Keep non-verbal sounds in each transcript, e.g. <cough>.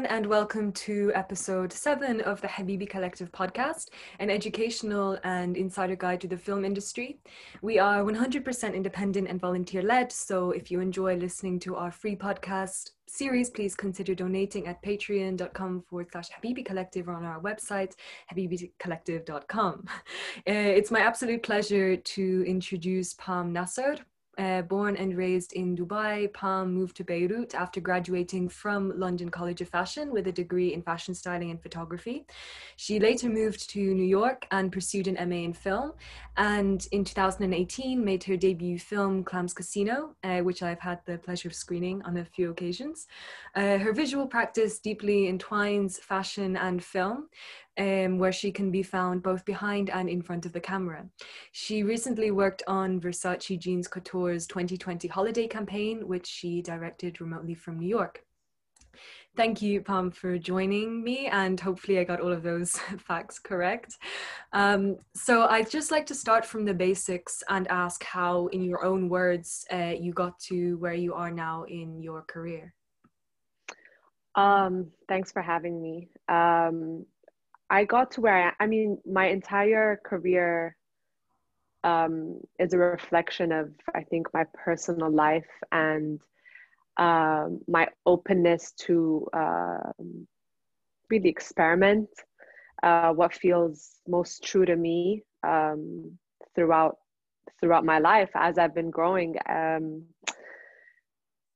Everyone, and welcome to episode seven of the Habibi Collective podcast, an educational and insider guide to the film industry. We are 100% independent and volunteer led, so if you enjoy listening to our free podcast series, please consider donating at patreon.com forward slash Habibi Collective or on our website, habibicollective.com. <laughs> Uh, it's my absolute pleasure to introduce Pam Nasser. Uh, born and raised in Dubai, Pam moved to Beirut after graduating from London College of Fashion with a degree in fashion styling and photography. She later moved to New York and pursued an MA in film, and in 2018 made her debut film Clams Casino, uh, which I've had the pleasure of screening on a few occasions. Uh, her visual practice deeply entwines fashion and film, um, where she can be found both behind and in front of the camera. She recently worked on Versace Jeans Couture's 2020 holiday campaign, which she directed remotely from New York. Thank you, Pam, for joining me, and hopefully I got all of those <laughs> facts correct. Um, so I'd just like to start from the basics and ask how, in your own words, uh, you got to where you are now in your career. Um, thanks for having me. Um, I got to where I, I mean, my entire career um, is a reflection of, I think, my personal life and um, my openness to uh, really experiment uh, what feels most true to me um, throughout throughout my life as I've been growing. Um,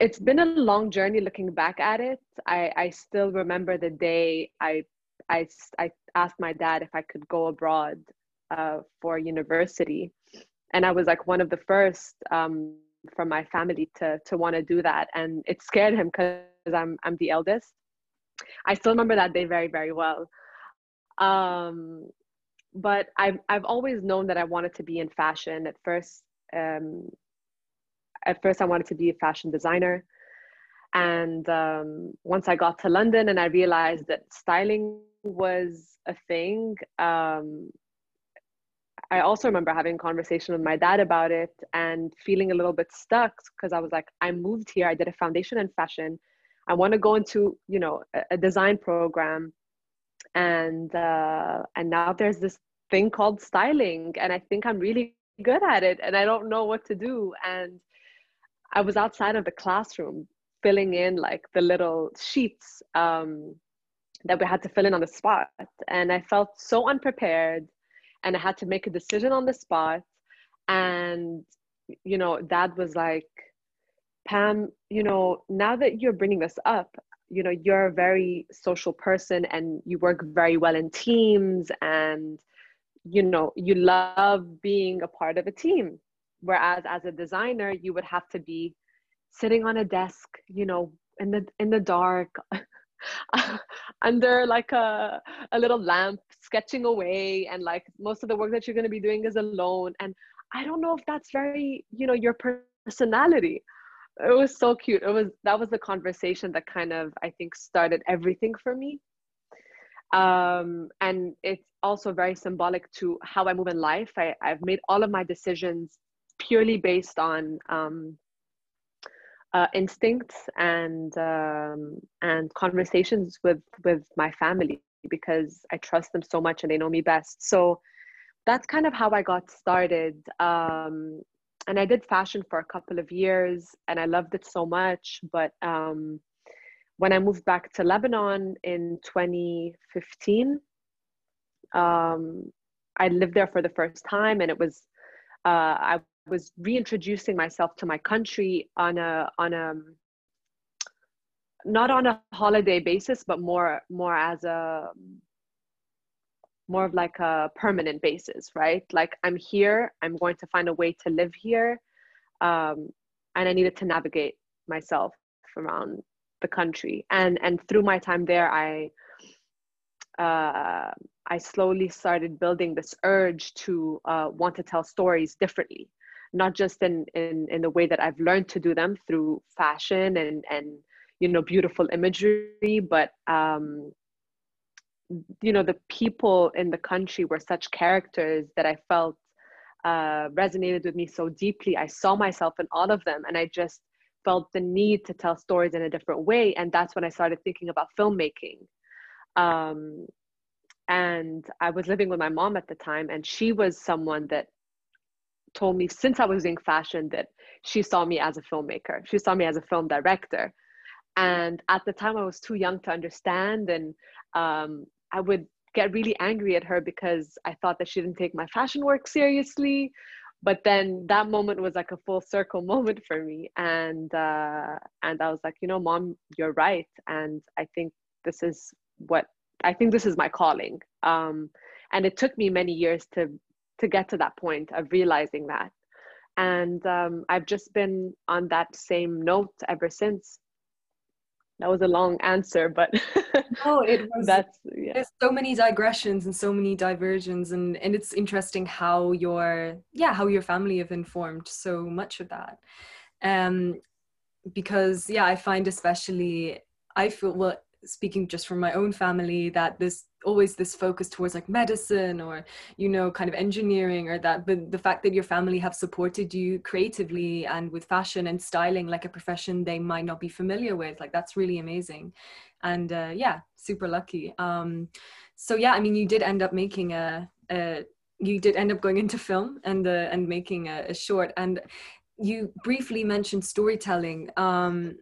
it's been a long journey looking back at it. I, I still remember the day I I, I asked my dad if I could go abroad uh, for university. And I was like one of the first um, from my family to, to want to do that. And it scared him because I'm, I'm the eldest. I still remember that day very, very well. Um, but I've, I've always known that I wanted to be in fashion. At first, um, at first I wanted to be a fashion designer. And um, once I got to London and I realized that styling was a thing. Um, I also remember having a conversation with my dad about it and feeling a little bit stuck because I was like, I moved here, I did a foundation in fashion. I want to go into, you know, a, a design program. And uh, and now there's this thing called styling, and I think I'm really good at it, and I don't know what to do. And I was outside of the classroom filling in like the little sheets um, that we had to fill in on the spot. And I felt so unprepared and I had to make a decision on the spot. And, you know, dad was like, Pam, you know, now that you're bringing this up, you know, you're a very social person and you work very well in teams and, you know, you love being a part of a team. Whereas as a designer, you would have to be sitting on a desk, you know, in the in the dark <laughs> under like a, a little lamp sketching away and like most of the work that you're going to be doing is alone. And i don't know if that's very you know your personality. It was so cute. It was that was the conversation that kind of i think started everything for me. Um, and it's also very symbolic to how i move in life. I, i've made all of my decisions purely based on um, uh, instincts and um, and conversations with with my family because I trust them so much and they know me best. So that's kind of how I got started. Um, and I did fashion for a couple of years and I loved it so much. But um, when I moved back to Lebanon in 2015, um, I lived there for the first time and it was, uh, I was reintroducing myself to my country on a on a not on a holiday basis but more more as a more of like a permanent basis right? Like i'm here i'm going to find a way to live here um, and i needed to navigate myself around the country. And and through my time there i uh, i slowly started building this urge to uh, want to tell stories differently not just in, in, in the way that I've learned to do them through fashion and, and you know, beautiful imagery, but, um, you know, the people in the country were such characters that I felt uh, resonated with me so deeply. I saw myself in all of them and I just felt the need to tell stories in a different way. And that's when I started thinking about filmmaking. Um, and I was living with my mom at the time, and she was someone that told me since I was doing fashion that she saw me as a filmmaker. She saw me as a film director. And at the time, I was too young to understand. And um, I would get really angry at her because I thought that she didn't take my fashion work seriously. But then that moment was like a full circle <laughs> moment for me. And, uh, and I was like, you know, mom, you're right. And I think this is what I think this is my calling. Um, and it took me many years to to get to that point of realizing that. And um, I've just been on that same note ever since. That was a long answer, but <laughs> no, it was. That's yeah. There's so many digressions and so many diversions, and and it's interesting how your yeah how your family have informed so much of that. Um, because yeah, I find especially I feel well speaking just from my own family that this always this focus towards like medicine or you know kind of engineering or that but the fact that your family have supported you creatively and with fashion and styling like a profession they might not be familiar with like that's really amazing. And uh, yeah super lucky. Um so yeah i mean you did end up making a, a you did end up going into film and uh, and making a, a short. And you briefly mentioned storytelling um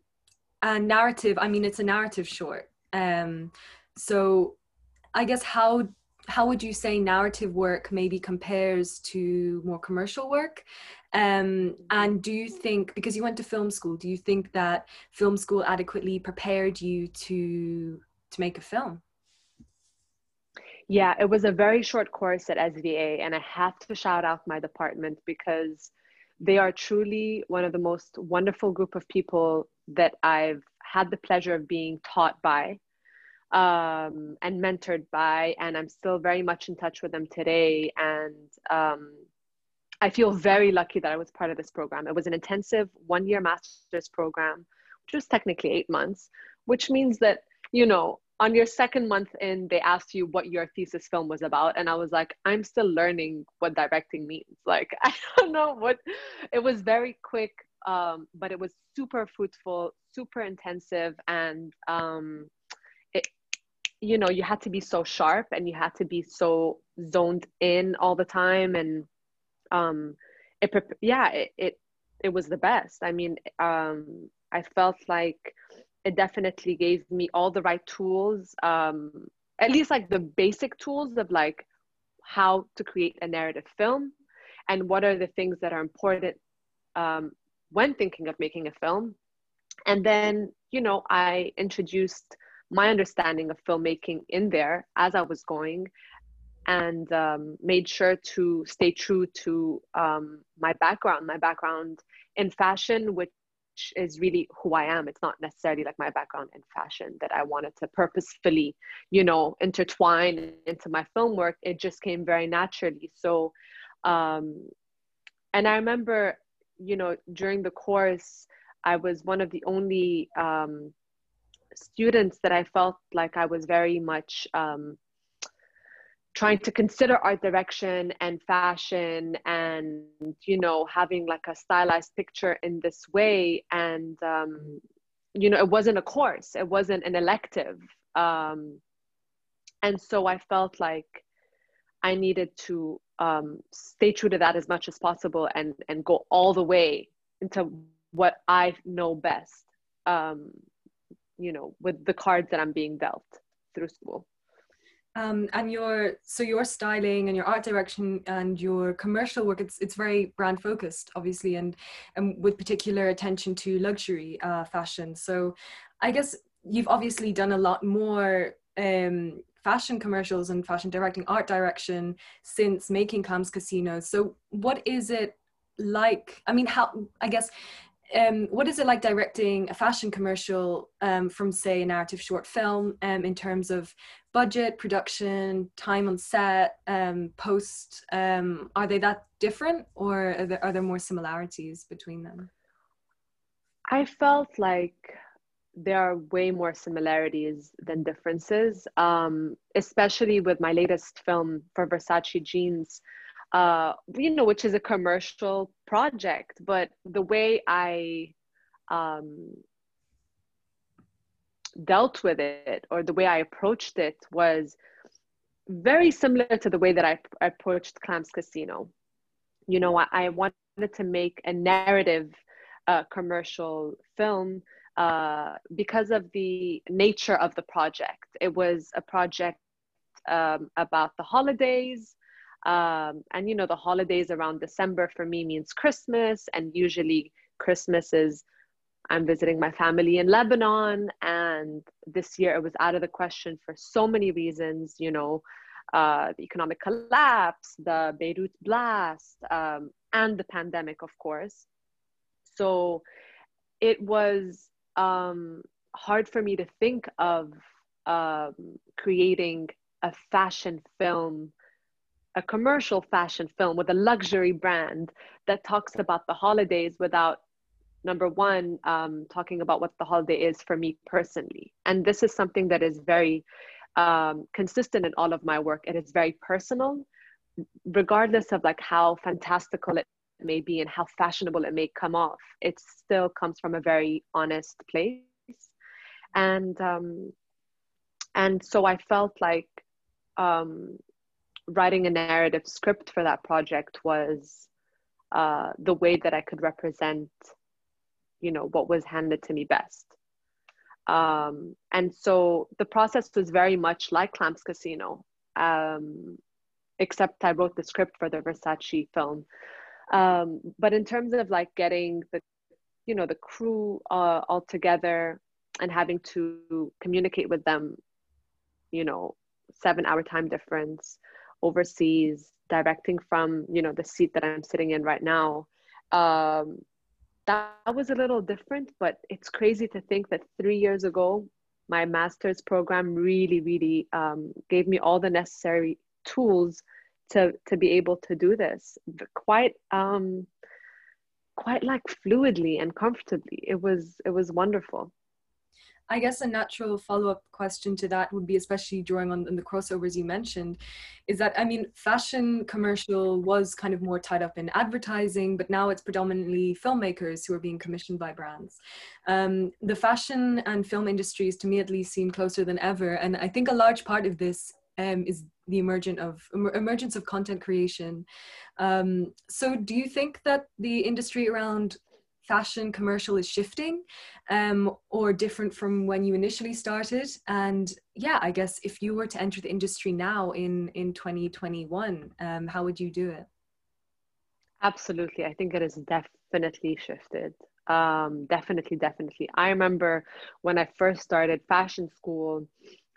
and narrative i mean it's a narrative short um, so I guess how how would you say narrative work maybe compares to more commercial work? Um, and do you think because you went to film school, do you think that film school adequately prepared you to to make a film? Yeah, it was a very short course at SVA, and I have to shout out my department because they are truly one of the most wonderful group of people that I've had the pleasure of being taught by um, and mentored by, and I'm still very much in touch with them today. And um, I feel very lucky that I was part of this program. It was an intensive one year master's program, which was technically eight months, which means that, you know, on your second month in, they asked you what your thesis film was about. And I was like, I'm still learning what directing means. Like, <laughs> I don't know what, it was very quick, um, but it was super fruitful, super intensive. And um, you know you had to be so sharp and you had to be so zoned in all the time and um it yeah it it, it was the best i mean um i felt like it definitely gave me all the right tools um at least like the basic tools of like how to create a narrative film and what are the things that are important um, when thinking of making a film and then you know i introduced my understanding of filmmaking in there as I was going and um, made sure to stay true to um, my background, my background in fashion, which is really who I am. It's not necessarily like my background in fashion that I wanted to purposefully, you know, intertwine into my film work. It just came very naturally. So, um, and I remember, you know, during the course, I was one of the only um, students that I felt like I was very much um, trying to consider art direction and fashion and you know having like a stylized picture in this way. And um, you know it wasn't a course. It wasn't an elective. Um, and so I felt like I needed to um, stay true to that as much as possible and and go all the way into what I know best um, you know with the cards that i'm being dealt through school. Um, and your so your styling and your art direction and your commercial work it's it's very brand focused obviously and and with particular attention to luxury uh, fashion. So i guess you've obviously done a lot more um, fashion commercials and fashion directing art direction since making clams casinos so what is it like i mean how i guess um, what is it like directing a fashion commercial um, from, say, a narrative short film um, in terms of budget, production, time on set, um, post? Um, are they that different or are there, are there more similarities between them? I felt like there are way more similarities than differences, um, especially with my latest film for Versace Jeans uh, you know, which is a commercial project. But the way I um, dealt with it or the way I approached it was very similar to the way that I, I approached Clams Casino. You know, I, I wanted to make a narrative uh, commercial film uh, because of the nature of the project. It was a project um, about the holidays. Um, and, you know, the holidays around December for me means Christmas. And usually Christmas is I'm visiting my family in Lebanon. And this year it was out of the question for so many reasons, you know, uh, the economic collapse, the Beirut blast, um, and the pandemic, of course. So it was um, hard for me to think of um, creating a fashion film, a commercial fashion film with a luxury brand that talks about the holidays without number one um, talking about what the holiday is for me personally. And this is something that is very um, consistent in all of my work. It is very personal regardless of like how fantastical it may be and how fashionable it may come off it still comes from a very honest place and um, and so i felt like um, writing a narrative script for that project was uh, the way that i could represent you know what was handed to me best um, and so the process was very much like Clams Casino, um, except I wrote the script for the Versace film. Um, but in terms of like getting the, you know, the crew uh, all together and having to communicate with them, you know, seven hour time difference overseas, directing from, you know, the seat that I'm sitting in right now. Um, that was a little different, but it's crazy to think that three years ago, my master's program really, really um, gave me all the necessary tools to to be able to do this quite um, quite like fluidly and comfortably. It was it was wonderful. I guess a natural follow up question to that would be, especially drawing on, on, the crossovers you mentioned, is that I mean, fashion commercial was kind of more tied up in advertising, but now it's predominantly filmmakers who are being commissioned by brands. Um, the fashion and film industries, to me at least, seem closer than ever, and I think a large part of this um, is the emergent of emergence of content creation. Um, so, do you think that the industry around fashion commercial is shifting um, or different from when you initially started? And yeah i guess if you were to enter the industry now in in 2021 um, how would you do it? Absolutely. I think it has definitely shifted. Um, definitely definitely. I remember when i first started fashion school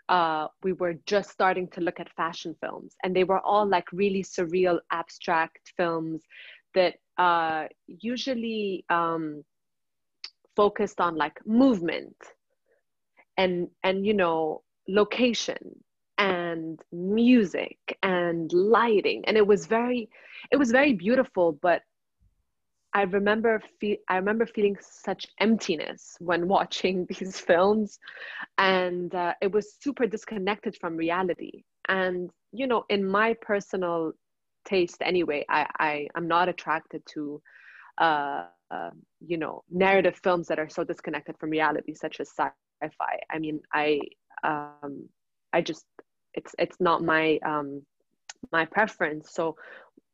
uh, we were just starting to look at fashion films and they were all like really surreal abstract films that uh, usually um, focused on like movement and and you know location and music and lighting. And it was very it was very beautiful but i remember fe- i remember feeling such emptiness when <laughs> watching these films and uh, it was super disconnected from reality and you know in my personal taste anyway. I, I am not attracted to, uh, uh, you know, narrative films that are so disconnected from reality, such as sci-fi. I mean, I um, I just it's it's not my um, my preference. So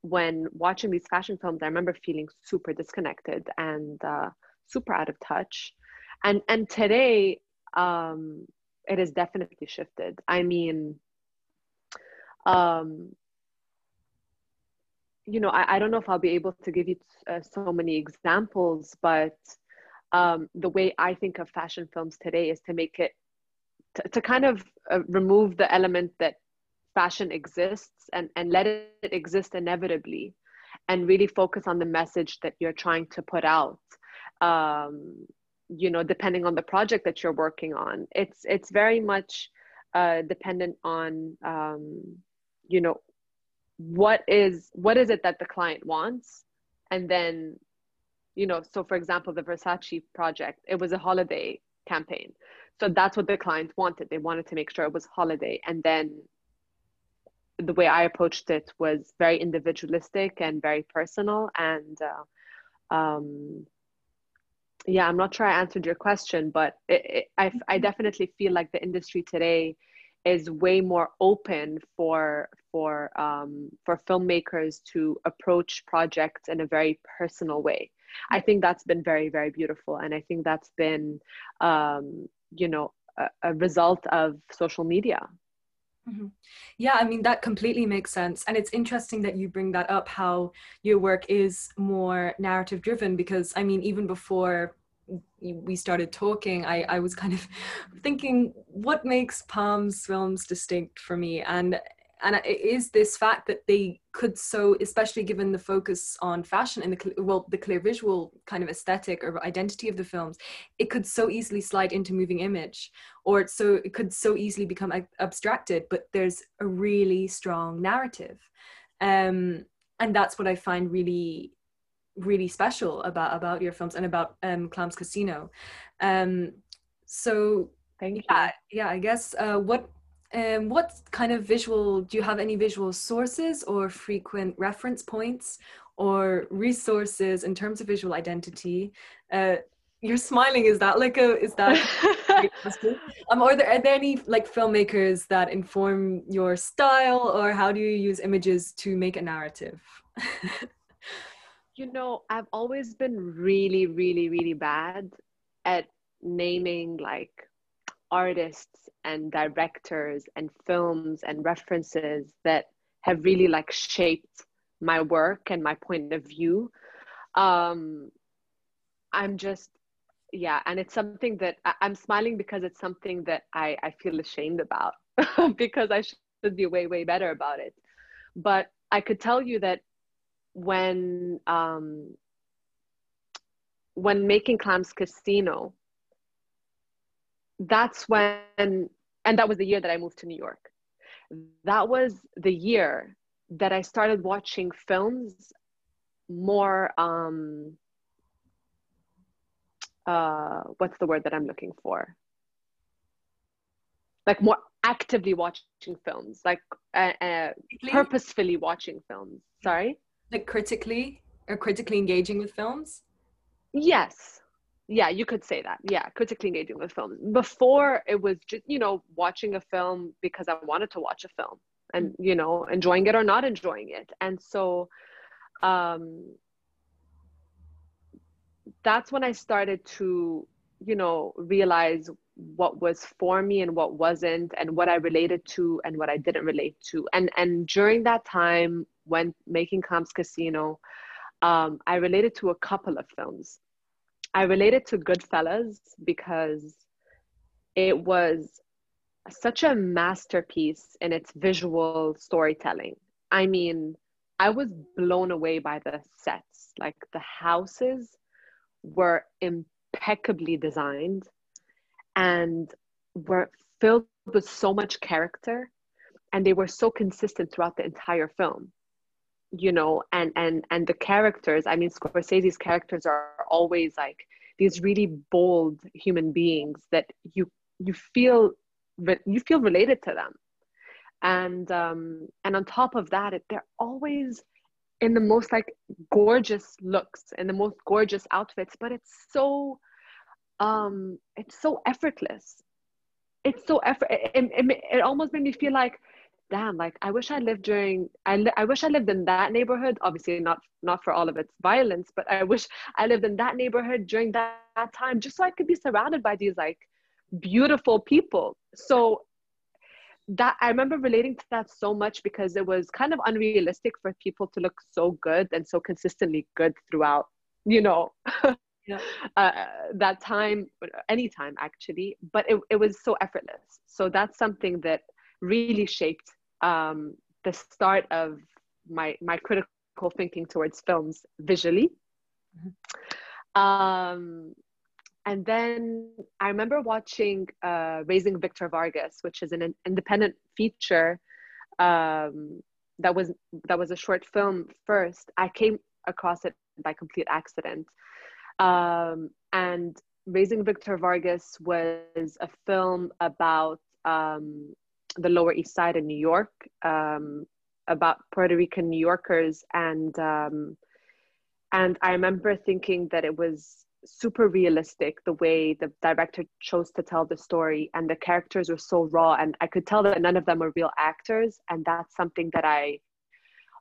when watching these fashion films, I remember feeling super disconnected and uh, super out of touch. And and today, um, it has definitely shifted. I mean, um, you know, I, I don't know if I'll be able to give you uh, so many examples, but um, the way I think of fashion films today is to make it, to, to kind of uh, remove the element that fashion exists and, and let it exist inevitably and really focus on the message that you're trying to put out. Um, you know, depending on the project that you're working on, it's, it's very much uh, dependent on, um, you know, what is what is it that the client wants? And then you know so for example the versace project it was a holiday campaign. So that's what the client wanted. They wanted to make sure it was holiday. And then the way i approached it was very individualistic and very personal and uh, um, yeah, I'm not sure I answered your question, but it, it, I, I mm-hmm. definitely feel like the industry today is way more open for for um, for filmmakers to approach projects in a very personal way. I think that's been very very beautiful, and I think that's been um, you know a, a result of social media. Mm-hmm. Yeah, I mean, that completely makes sense. And it's interesting that you bring that up how your work is more narrative driven because, I mean, even before we started talking, I, I was kind of <laughs> thinking, what makes Pam's films distinct for me? And and it is this fact that they could so especially given the focus on fashion and the well the clear visual kind of aesthetic or identity of the films it could so easily slide into moving image or it so it could so easily become abstracted but there's a really strong narrative um, and that's what i find really really special about about your films and about um, Clams Casino. Um, so Thank you. yeah, yeah, I guess uh, what um, what kind of visual do you have any visual sources or frequent reference points or resources in terms of visual identity? Uh, you're smiling. Is that like a is that <laughs> um are there are there any like filmmakers that inform your style or how do you use images to make a narrative? You know, I've always been really, really, really bad at naming like artists and directors and films and references that have really like shaped my work and my point of view. Um, I'm just, yeah, and it's something that I, am smiling because it's something that I, I feel ashamed about <laughs> because I should be way, way better about it. But I could tell you that when um, when making clams Casino, that's when, and that was the year that I moved to New York. That was the year that I started watching films more. Um, uh, what's the word that I'm looking for? Like more actively watching films, like uh, uh, purposefully watching films. Sorry like critically or critically engaging with films yes yeah you could say that yeah critically engaging with films before it was just you know watching a film because i wanted to watch a film and mm. you know enjoying it or not enjoying it and so um that's when i started to you know realize what was for me and what wasn't and what i related to and what i didn't relate to and and during that time when making Clams Casino, um, I related to a couple of films. I related to Goodfellas because it was such a masterpiece in its visual storytelling. I mean, I was blown away by the sets. Like the houses were impeccably designed and were filled with so much character and they were so consistent throughout the entire film you know and and and the characters i mean scorsese's characters are always like these really bold human beings that you you feel you feel related to them. And um and on top of that they're always in the most like gorgeous looks and the most gorgeous outfits but it's so um it's so effortless. It's so effort it, it, it almost made me feel like damn like i wish i lived during I, li- I wish i lived in that neighborhood. Obviously not not for all of its violence but i wish i lived in that neighborhood during that, that time just so i could be surrounded by these like beautiful people. So that i remember relating to that so much because it was kind of unrealistic for people to look so good and so consistently good throughout you know <laughs> yeah. uh, that time anytime actually. But it, it was so effortless. So that's something that really shaped um, the start of my my critical thinking towards films visually. Mm-hmm. Um, and then I remember watching uh, Raising Victor Vargas, which is an independent feature um, that was that was a short film first. I came across it by complete accident, um, and Raising Victor Vargas was a film about um, the Lower East Side in New York um, about Puerto Rican New Yorkers, and um, and I remember thinking that it was super realistic the way the director chose to tell the story. And the characters were so raw. And i could tell that none of them were real actors. And that's something that i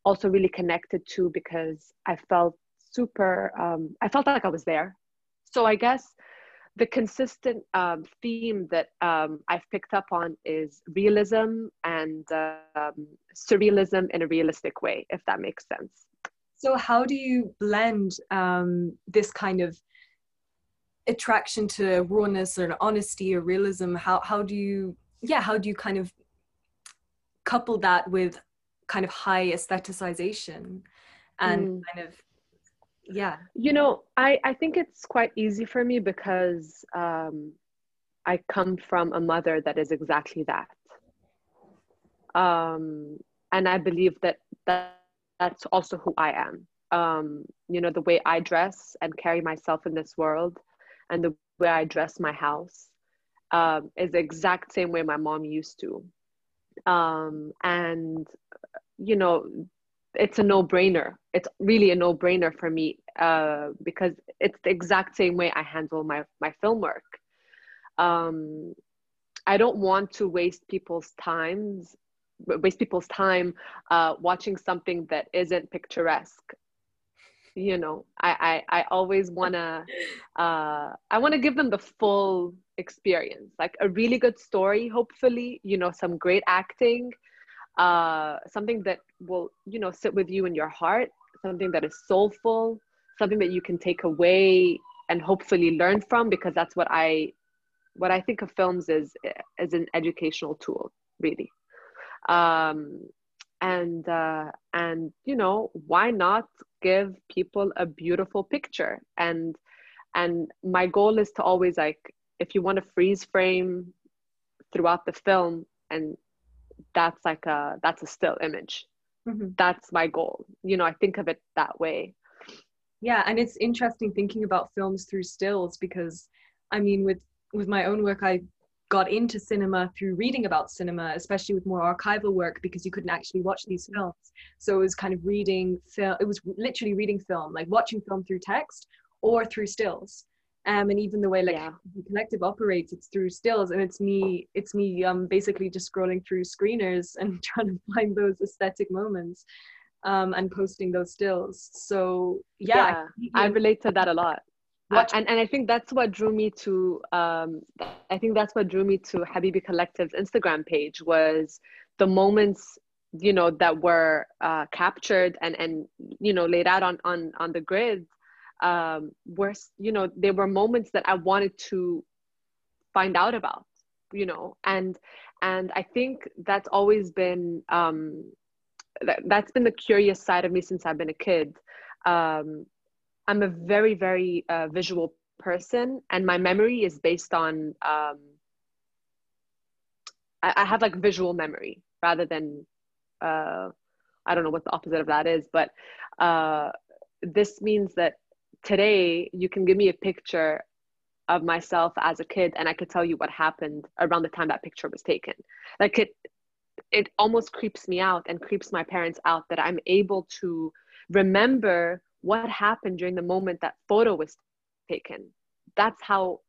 also really connected to because i felt super um, i felt like i was there. So i guess the consistent um, theme that um, i've picked up on is realism and um, surrealism in a realistic way if that makes sense so how do you blend um, this kind of attraction to rawness or honesty or realism how how do you yeah how do you kind of couple that with kind of high aestheticization and mm. kind of yeah. You know i i think it's quite easy for me because um i come from a mother that is exactly that. Um and i believe that that that's also who i am. Um you know the way i dress and carry myself in this world and the way I dress my house um, is the exact same way my mom used to. Um, and, you know, it's a no brainer. It's really a no brainer for me uh, because it's the exact same way I handle my, my film work. Um, I don't want to waste people's times waste people's time uh, watching something that isn't picturesque you know i i, I always want to uh i want to give them the full experience like a really good story hopefully you know some great acting uh something that will you know sit with you in your heart something that is soulful something that you can take away and hopefully learn from because that's what i what i think of films is as an educational tool really. Um and uh and you know why not give people a beautiful picture? And and my goal is to always like if you want to freeze frame throughout the film and that's like a that's a still image mm-hmm. that's my goal you know i think of it that way yeah and it's interesting thinking about films through stills because i mean with with my own work i got into cinema through reading about cinema, especially with more archival work because you couldn't actually watch these films. So it was kind of reading film. It was literally reading film, like watching film through text or through stills. Um, and even the way like yeah. the collective operates, it's through stills, and it's me. It's me um, basically just scrolling through screeners <laughs> and trying to find those aesthetic moments um, and posting those stills. So yeah, yeah I relate to that a lot and, and I think that's what drew me to um, I think that's what drew me to Habibi Collective's Instagram page was the moments you know that were uh, captured and and you know laid out on on on the grid um, were you know there were moments that I wanted to find out about you know and and I think that's always been um, that, that's been the curious side of me since I've been a kid um, I'm a very, very uh, visual person, and my memory is based on. Um, I, I, have like visual memory rather than, uh, I don't know what the opposite of that is, but uh, this means that today you can give me a picture of myself as a kid, and I could tell you what happened around the time that picture was taken. Like it, it almost creeps me out and creeps my parents out that I'm able to remember what happened during the moment that photo was taken that's how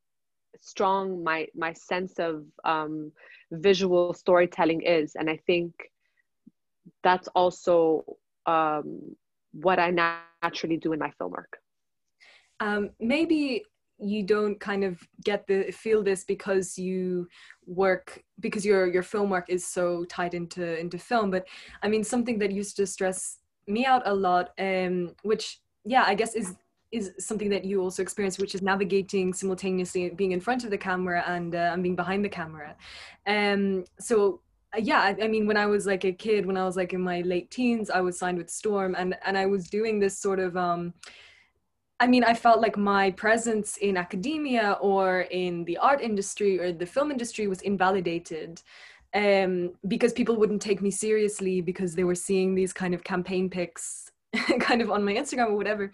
strong my my sense of um, visual storytelling is and i think that's also um, what i naturally do in my film work um, maybe you don't kind of get the feel this because you work because your your film work is so tied into into film but i mean something that used to stress me out a lot um which yeah i guess is is something that you also experience which is navigating simultaneously being in front of the camera and uh, and being behind the camera. Um so uh, yeah I, I, mean when i was like a kid when i was like in my late teens i was signed with storm and and i was doing this sort of um I mean, I felt like my presence in academia or in the art industry or the film industry was invalidated um, because people wouldn't take me seriously because they were seeing these kind of campaign pics <laughs> kind of on my Instagram or whatever.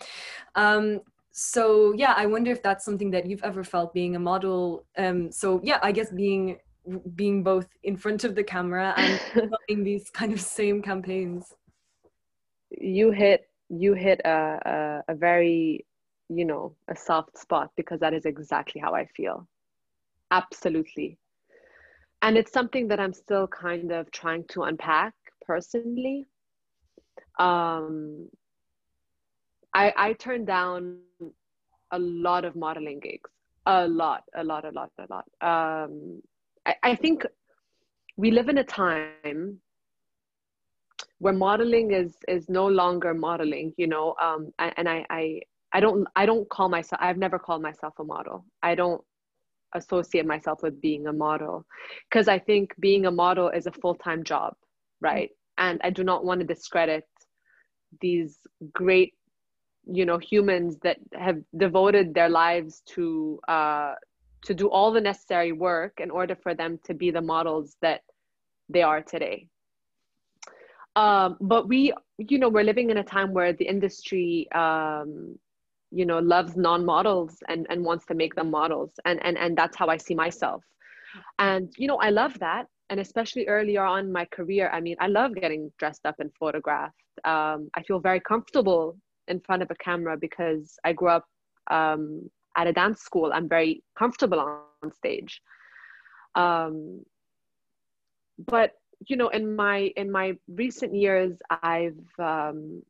Um, so yeah, I wonder if that's something that you've ever felt being a model. Um, so yeah, I guess being being both in front of the camera and <laughs> in these kind of same campaigns. You hit you hit a, a, a very you know a soft spot because that is exactly how i feel. Absolutely. And it's something that i'm still kind of trying to unpack personally. Um i i turned down a lot of modeling gigs. A lot a lot a lot a lot. Um I, I think we live in a time where modeling is is no longer modeling you know um and i i i don't i don't call myself i've never called myself a model. I don't associate myself with being a model. Because i think being a model is a full-time job right? And i do not want to discredit these great you know humans that have devoted their lives to uh to do all the necessary work in order for them to be the models that they are today. Um, but we you know we're living in a time where the industry um, you know loves non-models and and wants to make them models. And and and that's how i see myself. And you know i love that. And especially earlier on in my career i mean i love getting dressed up and photographed. Um, i feel very comfortable in front of a camera because i grew up um, at a dance school. I'm very comfortable on stage. Um, but you know in my in my recent years i've um,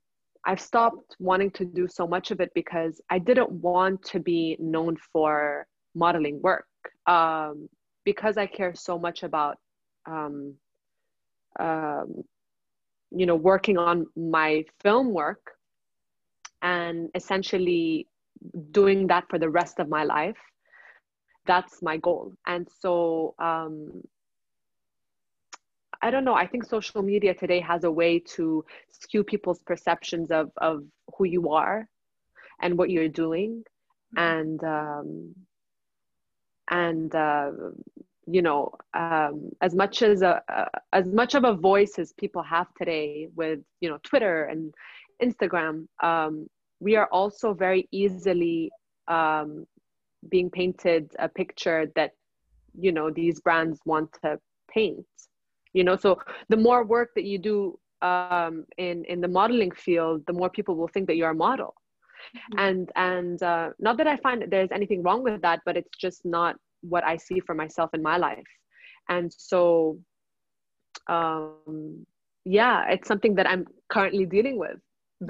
i've stopped wanting to do so much of it because i didn't want to be known for modeling work um, because i care so much about um, um, you know working on my film work and essentially doing that for the rest of my life. That's my goal. And so um, I don't know. I think social media today has a way to skew people's perceptions of of who you are and what you're doing, mm-hmm. and um, and uh, you know, um, as much as a, uh, as much of a voice as people have today with you know Twitter and Instagram, um, we are also very easily um, being painted a picture that you know these brands want to paint you know? So the more work that you do um, in in the modeling field the more people will think that you're a model. Mm-hmm. and and uh, not that i find that there's anything wrong with that but it's just not what i see for myself in my life. And so um yeah it's something that i'm currently dealing with.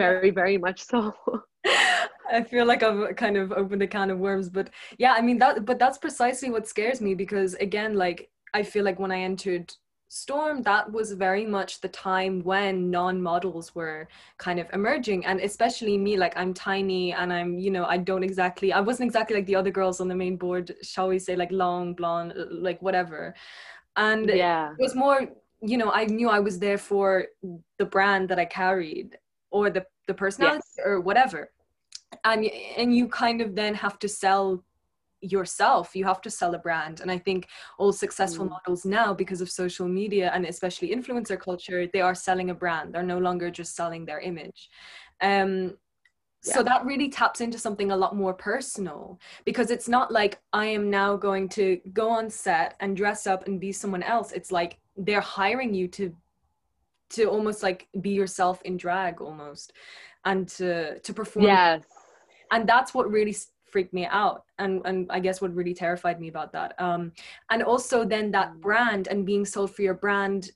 Very very much so. <laughs> I feel like I've kind of opened a can of worms, but yeah, I mean that. But that's precisely what scares me because again, like I feel like when I entered Storm, that was very much the time when non models were kind of emerging. And especially me, like I'm tiny and I'm, you know, I don't exactly, I wasn't exactly like the other girls on the main board, shall we say, like long, blonde, like whatever. And yeah. it was more, you know, I knew I was there for the brand that I carried or the, the personality yes. or whatever. And, and you kind of then have to sell yourself you have to sell a brand. And i think all successful mm. models now because of social media and especially influencer culture they are selling a brand. They're no longer just selling their image. Um yeah. so that really taps into something a lot more personal because it's not like i am now going to go on set and dress up and be someone else. It's like they're hiring you to to almost like be yourself in drag almost and to to perform. Yes. And that's what really freaked me out and and i guess what really terrified me about that. Um and also then that mm. brand and being sold for your brand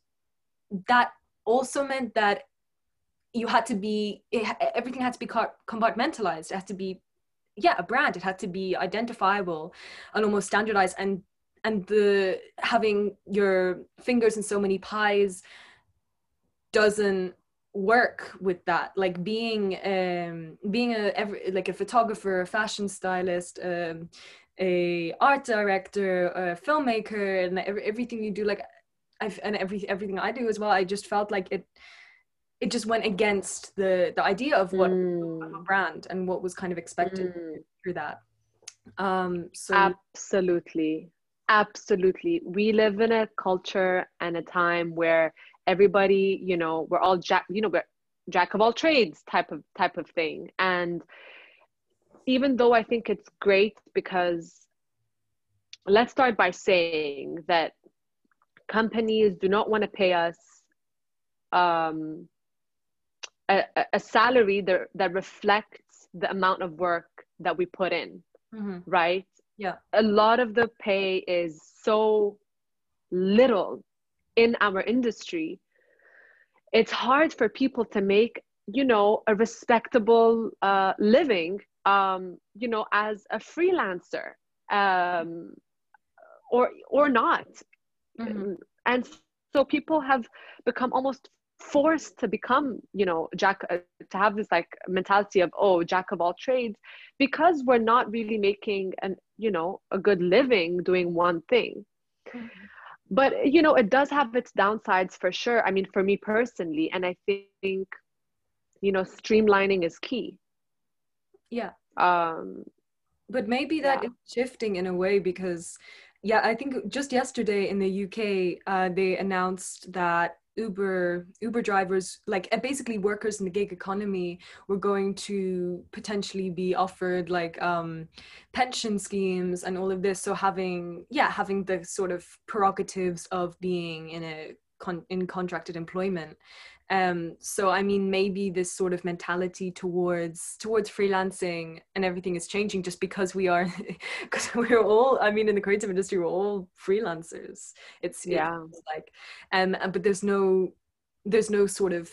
that also meant that you had to be it, everything had to be compartmentalized. It had to be yeah a brand. It had to be identifiable and almost standardized. And and the having your fingers in so many pies doesn't work with that like being um being a every, like a photographer a fashion stylist um a art director a filmmaker and every, everything you do like I've, and every everything i do as well i just felt like it it just went against the the idea of what mm. a brand and what was kind of expected mm. through that um so absolutely absolutely we live in a culture and a time where everybody you know we're all jack you know we're jack of all trades type of type of thing and even though i think it's great because let's start by saying that companies do not want to pay us um, a, a salary that, that reflects the amount of work that we put in, mm-hmm. right? Yeah. A lot of the pay is so little in our industry. It's hard for people to make, you know, a respectable uh, living, um, you know, as a freelancer, um, or or not. Mm-hmm. And so people have become almost forced to become you know jack uh, to have this like mentality of oh jack of all trades because we're not really making an you know a good living doing one thing mm-hmm. But you know it does have its downsides for sure. I mean for me personally and i think you know streamlining is key. Yeah. Um but maybe that yeah. is shifting in a way because yeah i think just yesterday in the uk uh, they announced that uber uber drivers like basically workers in the gig economy were going to potentially be offered like um pension schemes and all of this. So having yeah having the sort of prerogatives of being in a con- in contracted employment um so i mean maybe this sort of mentality towards towards freelancing and everything is changing just because we are <laughs> because we're all i mean in the creative industry we're all freelancers. It's yeah. it's like. Um but there's no there's no sort of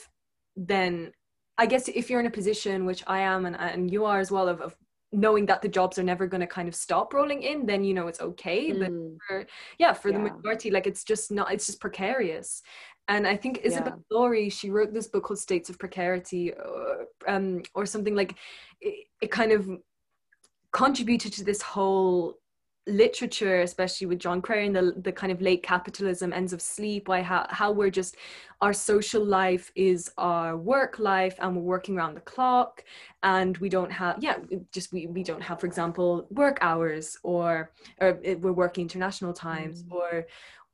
then i guess if you're in a position which i am and, and you are as well of, of knowing that the jobs are never going to kind of stop rolling in then you know it's okay mm. but for, yeah for yeah. the majority like it's just not it's just precarious and I think Isabel yeah. Lorey, she wrote this book called States of Precarity, or, um, or something like it, it kind of contributed to this whole literature, especially with John Crary and the, the kind of late capitalism, ends of sleep, why how, how we're just our social life is our work life and we're working around the clock and we don't have yeah just we, we don't have for example work hours or or we're working international times mm. or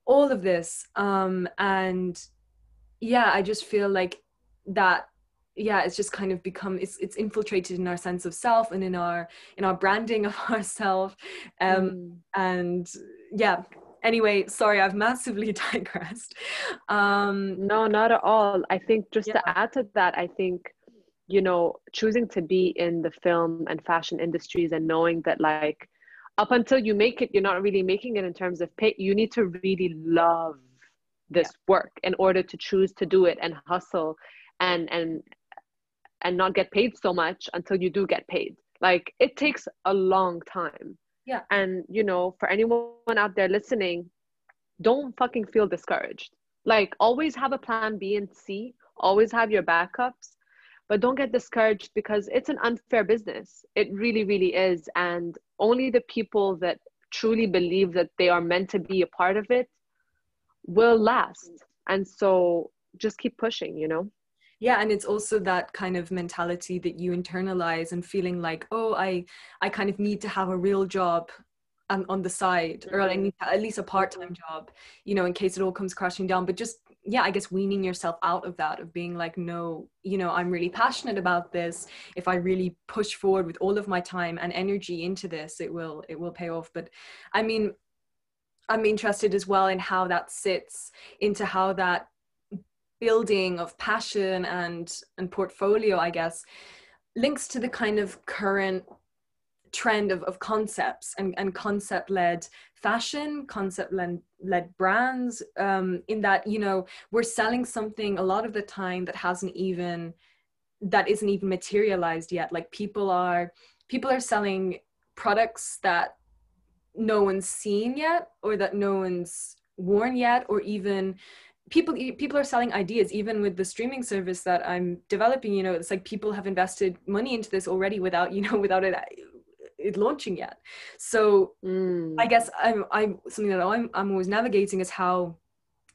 all of this um and yeah i just feel like that yeah it's just kind of become it's it's infiltrated in our sense of self and in our in our branding <laughs> of ourself um mm. and yeah anyway sorry i've massively <laughs> digressed um no not at all i think just yeah. to add to that i think you know choosing to be in the film and fashion industries and knowing that like up until you make it, you're not really making it in terms of pay. You need to really love this yeah. work in order to choose to do it and hustle and and and not get paid so much until you do get paid. Like it takes a long time. Yeah. And you know, for anyone out there listening, don't fucking feel discouraged. Like always have a plan B and C, always have your backups but don't get discouraged because it's an unfair business it really really is and only the people that truly believe that they are meant to be a part of it will last and so just keep pushing you know yeah and it's also that kind of mentality that you internalize and feeling like oh i i kind of need to have a real job on, on the side or i mm-hmm. need at least a part-time job you know in case it all comes crashing down. But just yeah i guess weaning yourself out of that of being like no you know i'm really passionate about this. If i really push forward with all of my time and energy into this it will it will pay off. But i mean i'm interested as well in how that sits into how that building of passion and and portfolio i guess links to the kind of current trend of, of concepts and, and concept led fashion, concept led brands, um, in that, you know, we're selling something a lot of the time that hasn't even, that isn't even materialized yet. Like people are, people are selling products that no one's seen yet or that no one's worn yet or even people people are selling ideas even with the streaming service that i'm developing you know it's like people have invested money into this already without <laughs> you know without it it launching yet. So mm. I guess I'm I'm something that I'm I'm always navigating is how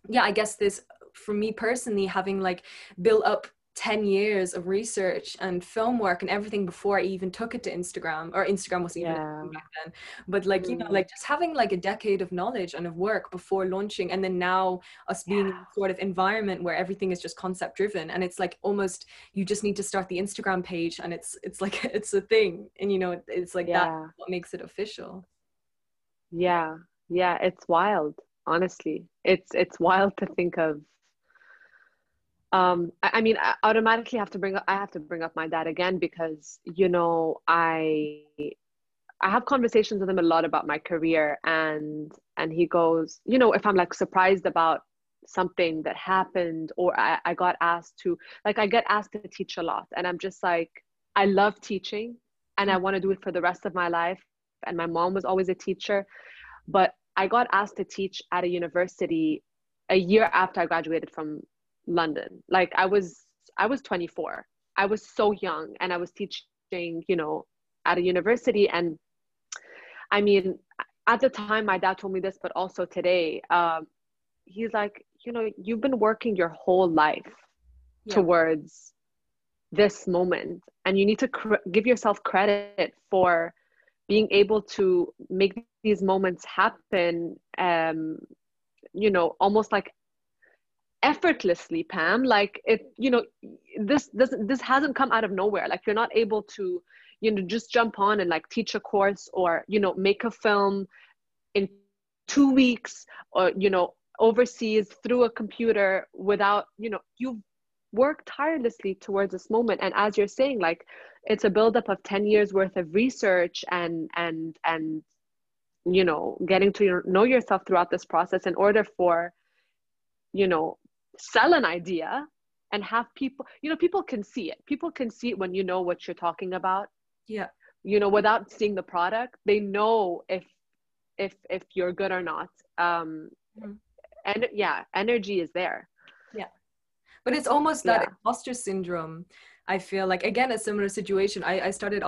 yeah, I guess this for me personally having like built up 10 years of research and film work and everything before I even took it to Instagram or Instagram wasn't even yeah. back then but like you know mm. like just having like a decade of knowledge and of work before launching and then now us being yeah. in sort of environment where everything is just concept driven and it's like almost you just need to start the Instagram page and it's it's like <laughs> it's a thing and you know it's like yeah. that what makes it official yeah yeah it's wild honestly it's it's wild to think of um I, I mean i automatically have to bring up i have to bring up my dad again because you know i i have conversations with him a lot about my career and and he goes you know if i'm like surprised about something that happened or I, I got asked to like i get asked to teach a lot and i'm just like i love teaching and i want to do it for the rest of my life. And my mom was always a teacher but i got asked to teach at a university a year after i graduated from london. Like i was i was 24 i was so young and i was teaching you know at a university. And i mean at the time my dad told me this but also today um, he's like you know you've been working your whole life yeah. towards this moment and you need to cr- give yourself credit for being able to make these moments happen um you know almost like effortlessly pam. Like it you know this doesn't this hasn't come out of nowhere. Like you're not able to you know just jump on and like teach a course or you know make a film in two weeks or you know overseas through a computer without you know you've worked tirelessly towards this moment. And as you're saying like it's a buildup of 10 years worth of research and and and you know getting to know yourself throughout this process in order for you know sell an idea and have people you know people can see it. People can see it when you know what you're talking about. Yeah. You know without seeing the product they know if if if you're good or not. Um mm-hmm. and yeah energy is there. Yeah. But it's almost that yeah. imposter syndrome I feel like again a similar situation. I, I started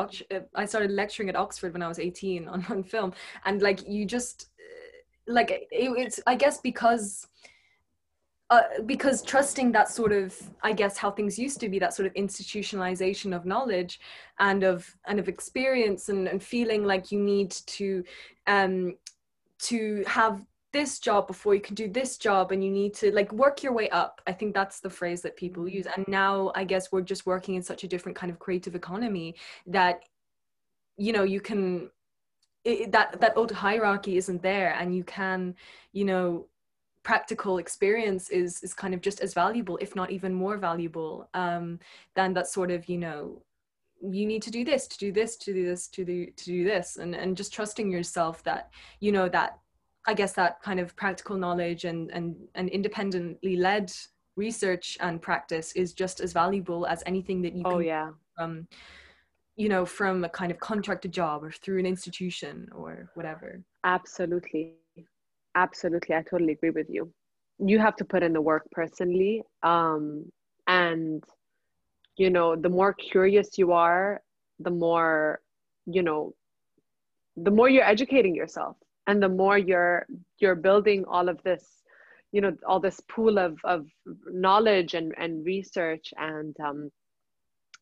I started lecturing at Oxford when I was 18 <laughs> on, on film, and like you just like it, it's I guess because uh, because trusting that sort of I guess how things used to be that sort of institutionalization of knowledge and of and of experience and, and feeling like you need to um to have this job before you can do this job and you need to like work your way up. I think that's the phrase that people use. And now i guess we're just working in such a different kind of creative economy that you know you can it, that that old hierarchy isn't there and you can you know practical experience is is kind of just as valuable if not even more valuable um than that sort of you know you need to do this to do this to do this to do to do this. And and just trusting yourself that you know that I guess that kind of practical knowledge and and and independently led research and practice is just as valuable as anything that you oh, can yeah. from you know from a kind of contracted job or through an institution or whatever. Absolutely absolutely i totally agree with you. You have to put in the work personally um and you know the more curious you are the more you know the more you're educating yourself and the more you're you're building all of this you know all this pool of of knowledge and and research and um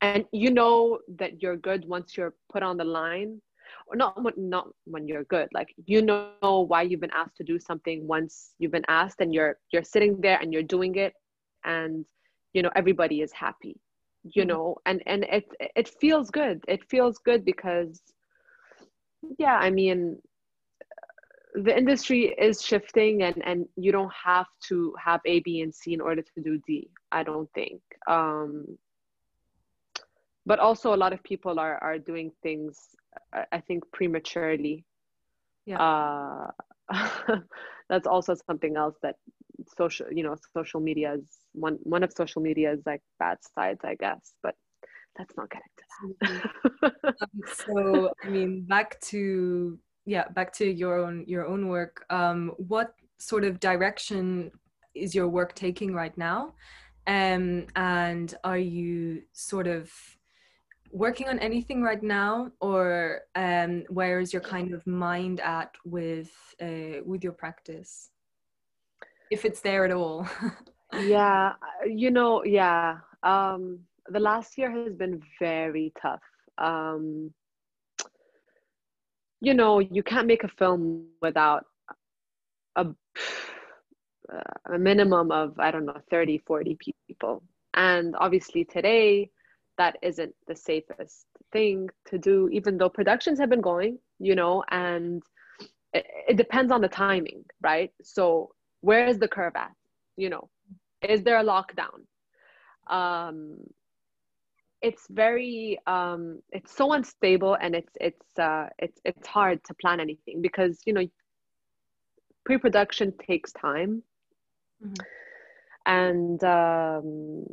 and you know that you're good once you're put on the line or not not when you're good. Like you know why you've been asked to do something once you've been asked and you're you're sitting there and you're doing it and you know everybody is happy you mm-hmm. know? And and it it feels good. It feels good because yeah i mean the industry is shifting and and you don't have to have a b and c in order to do d i don't think. Um but also a lot of people are are doing things i think prematurely. Yeah. Uh <laughs> that's also something else that social you know social media is one one of social media's like bad sides i guess but let's not get into that. <laughs> Um, so i mean back to yeah back to your own your own work um, what sort of direction is your work taking right now? Um, and are you sort of working on anything right now or um, where is your kind of mind at with uh, with your practice? If it's there at all. <laughs> Yeah you know yeah um, the last year has been very tough. Um, you know you can't make a film without a, a minimum of i don't know 30 40 people. And obviously today that isn't the safest thing to do even though productions have been going you know and it, it depends on the timing right? So where is the curve at you know? Is there a lockdown? Um, it's very um, it's so unstable and it's it's uh, it's it's hard to plan anything because you know pre-production takes time. Mm-hmm. and um,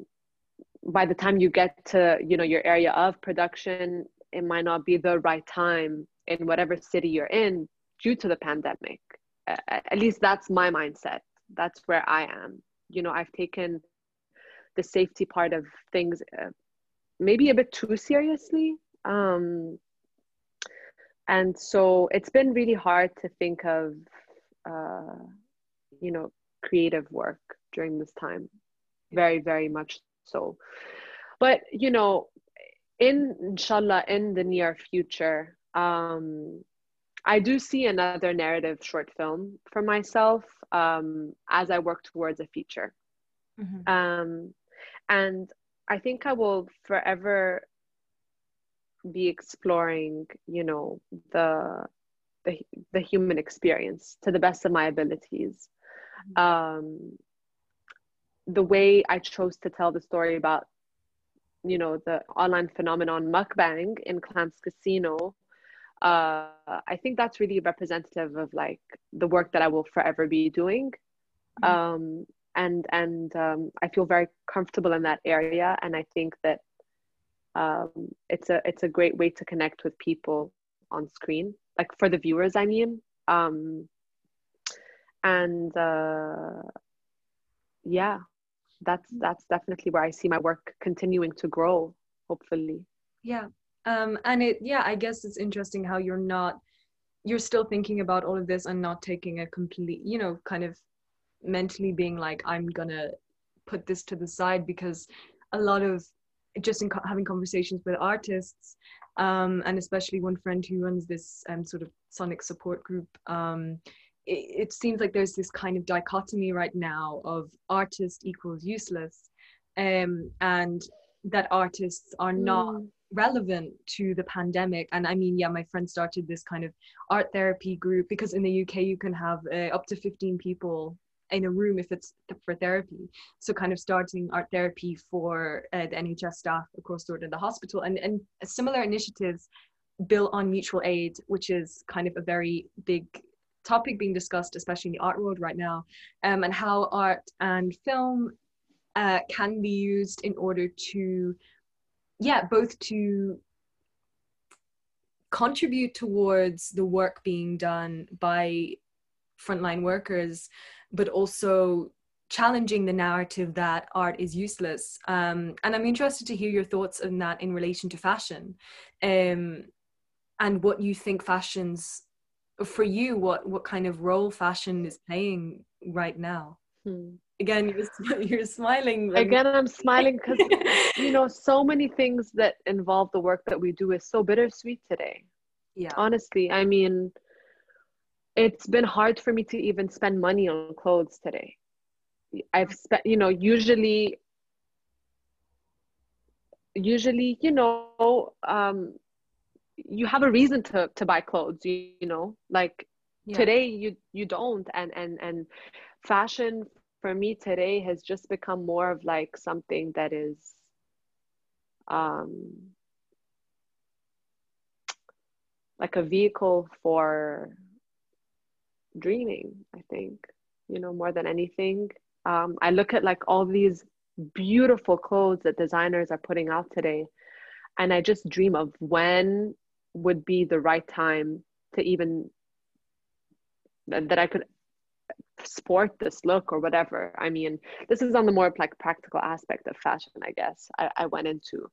by the time you get to you know your area of production it might not be the right time in whatever city you're in due to the pandemic. At least that's my mindset. That's where i am. You know i've taken the safety part of things uh, maybe a bit too seriously um, and so it's been really hard to think of uh, you know creative work during this time. Very very much so but you know in inshallah in the near future um, i do see another narrative short film for myself um, as i work towards a feature mm-hmm. um, and i think i will forever be exploring you know the the, the human experience to the best of my abilities mm-hmm. um, the way i chose to tell the story about you know the online phenomenon mukbang in clams casino uh, i think that's really representative of like the work that i will forever be doing. Mm-hmm. um, and and um, i feel very comfortable in that area and i think that um, it's a it's a great way to connect with people on screen like for the viewers i mean. Um, and uh, yeah that's that's definitely where I see my work continuing to grow, hopefully. Yeah. Um, and it yeah, I guess it's interesting how you're not you're still thinking about all of this and not taking a complete, you know, kind of mentally being like, I'm gonna put this to the side because a lot of just in co- having conversations with artists um, and especially one friend who runs this um, sort of sonic support group um, it, it seems like there's this kind of dichotomy right now of artist equals useless um, and that artists are not mm. relevant to the pandemic and i mean yeah my friend started this kind of art therapy group because in the uk you can have uh, up to 15 people in a room if it's for therapy so kind of starting art therapy for uh, the nhs staff across the the hospital and, and similar initiatives built on mutual aid which is kind of a very big topic being discussed, especially in the art world right now, um, and how art and film uh, can be used in order to, yeah, both to contribute towards the work being done by frontline workers, but also challenging the narrative that art is useless. Um, and I'm interested to hear your thoughts on that in relation to fashion um, and what you think fashion's for you what what kind of role fashion is playing right now? Hmm. again you're, <laughs> you're smiling again i'm smiling because <laughs> you know so many things that involve the work that we do is so bittersweet today. Yeah. Honestly i mean it's been hard for me to even spend money on clothes today. I've spent you know usually usually you know um you have a reason to to buy clothes you, you know? Like yeah. today you you don't. And and and fashion for me today has just become more of like something that is um like a vehicle for dreaming i think you know more than anything. Um i look at like all these beautiful clothes that designers are putting out today and i just dream of when would be the right time to even that I could sport this look or whatever. I mean, this is on the more like practical aspect of fashion, I guess. I, I went into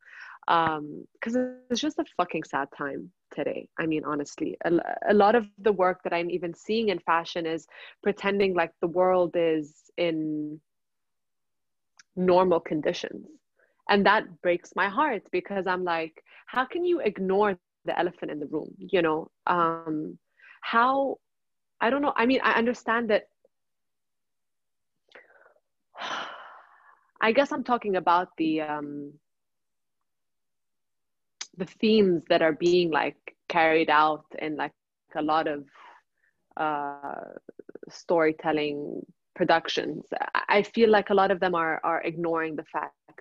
Um, because um, it's just a fucking sad time today. I mean, honestly, a, a lot of the work that I'm even seeing in fashion is pretending like the world is in normal conditions. And that breaks my heart because I'm like, how can you ignore the elephant in the room you know? Um how i don't know i mean i understand that i guess i'm talking about the um the themes that are being like carried out in like a lot of uh storytelling productions. I feel like a lot of them are are ignoring the fact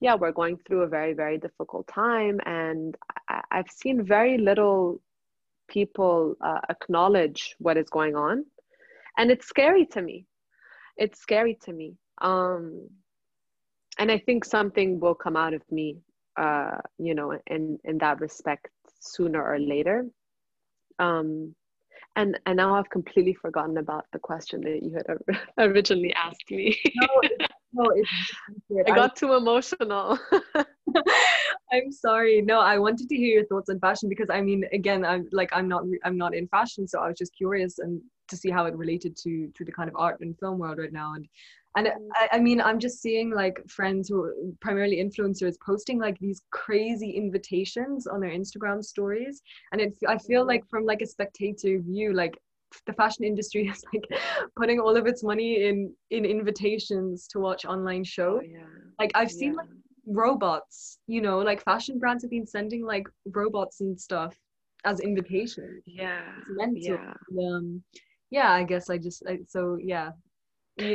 yeah we're going through a very very difficult time and I, have seen very little people uh, acknowledge what is going on. And it's scary to me. It's scary to me. Um and i think something will come out of me uh you know in in that respect sooner or later. Um and and now I've completely forgotten about the question that you had <laughs> originally asked me. no, no, I got too emotional. <laughs> I'm sorry. No, I wanted to hear your thoughts on fashion because I mean, again, I'm like I'm not I'm not in fashion, so I was just curious and to see how it related to to the kind of art and film world right now. And and. I, I mean i'm just seeing like friends who are primarily influencers posting like these crazy invitations on their instagram stories and it i feel mm-hmm. like from like a spectator view like the fashion industry <laughs> is like putting all of its money in in invitations to watch online shows. Oh, yeah. like i've seen yeah. like robots you know like fashion brands have been sending like robots and stuff as invitations yeah yeah. um yeah i guess i just I, so yeah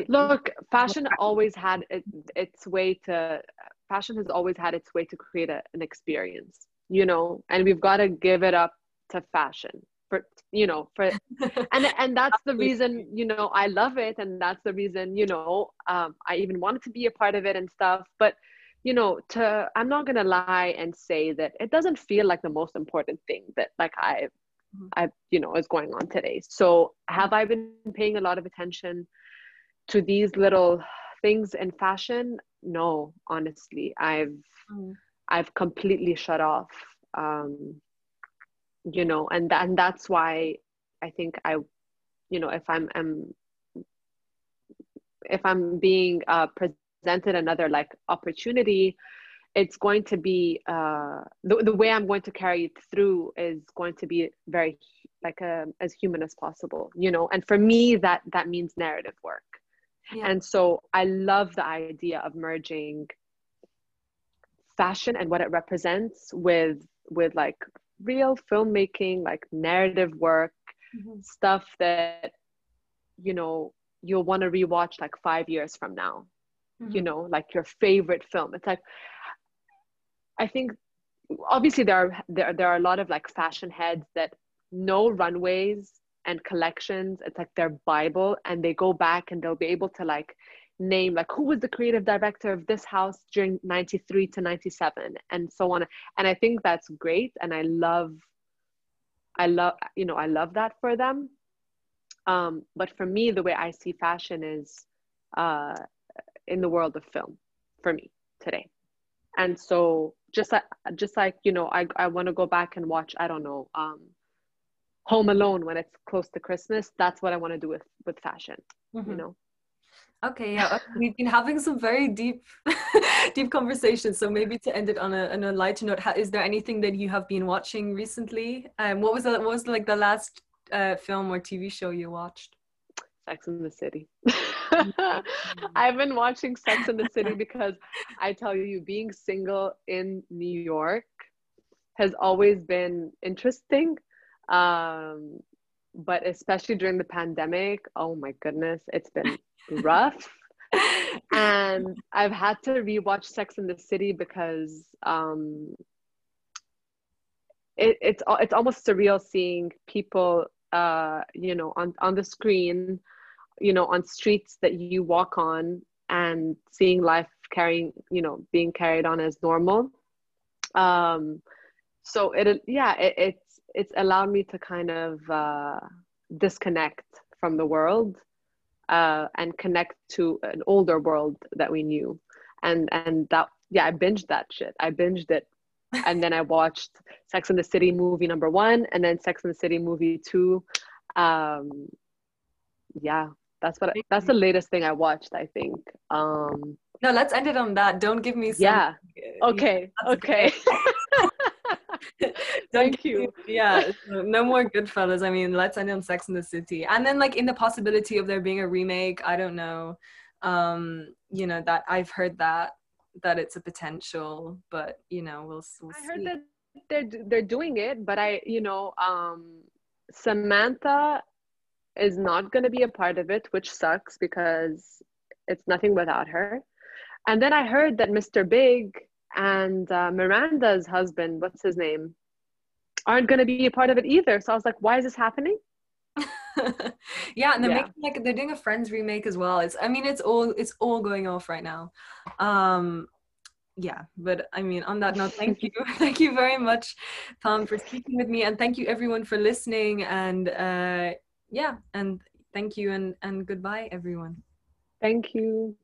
Look, fashion <laughs> always had it, its way to, fashion has always had its way to create a, an experience, you know, and we've got to give it up to fashion for, you know, for, <laughs> and, and that's the reason, you know, I love it. And that's the reason, you know, um, I even wanted to be a part of it and stuff. But, you know, to, I'm not going to lie and say that it doesn't feel like the most important thing that like I, mm-hmm. I, you know, is going on today. So have I been paying a lot of attention? to these little things in fashion no honestly i've mm. i've completely shut off um you know and and that's why i think i you know if i'm i'm if i'm being uh, presented another like opportunity it's going to be uh, the, the way i'm going to carry it through is going to be very like a, um, as human as possible you know and for me that that means narrative work yeah. And so I love the idea of merging fashion and what it represents with with like real filmmaking, like narrative work, mm-hmm. stuff that you know you'll want to rewatch like five years from now. Mm-hmm. You know, like your favorite film. It's like I think obviously there are there, there are a lot of like fashion heads that know runways and collections it's like their bible and they go back and they'll be able to like name like who was the creative director of this house during 93 to 97 and so on. And i think that's great and i love i love you know i love that for them. Um, but for me the way i see fashion is uh, in the world of film for me today. And so just like just like you know i, I want to go back and watch i don't know um, home alone when it's close to christmas that's what i want to do with with fashion mm-hmm. you know okay yeah we've been having some very deep <laughs> deep conversations so maybe to end it on a, on a lighter note is there anything that you have been watching recently um what was the, what was like the last uh, film or tv show you watched Sex in the City. Mm-hmm. <laughs> I've been watching Sex in the City because I tell you, being single in New York has always been interesting um, but especially during the pandemic, oh my goodness, it's been rough. and I've had to rewatch Sex in the City because um, it, it's it's almost surreal seeing people, uh, you know, on on the screen, you know, on streets that you walk on, and seeing life carrying, you know, being carried on as normal. Um, so it, yeah, it, it it's allowed me to kind of uh, disconnect from the world uh, and connect to an older world that we knew. And and that yeah i binged that shit. I binged it. <laughs> And then i watched sex and the city movie number one and then sex and the city movie two. Um yeah that's what I, that's the latest thing i watched i think. Um no let's end it on that. Don't give me some, yeah. Okay okay <laughs> Thank you. Yeah, no more Goodfellas. I mean, let's end on Sex in the City, and then like in the possibility of there being a remake. I don't know. Um, you know that I've heard that that it's a potential, but you know we'll. we'll I heard that they're they're doing it, but I you know um, Samantha is not going to be a part of it, which sucks because it's nothing without her. and then I heard that Mr. Big and uh, Miranda's husband, what's his name, aren't going to be a part of it either. So I was like, why is this happening? <laughs> yeah, and they're yeah. making like they're doing a Friends remake as well. It's I mean it's all it's all going off right now. Um yeah, but I mean on that note, thank you. <laughs> thank you very much, Tom, for speaking with me and thank you everyone for listening and uh yeah, and thank you and and goodbye everyone. Thank you.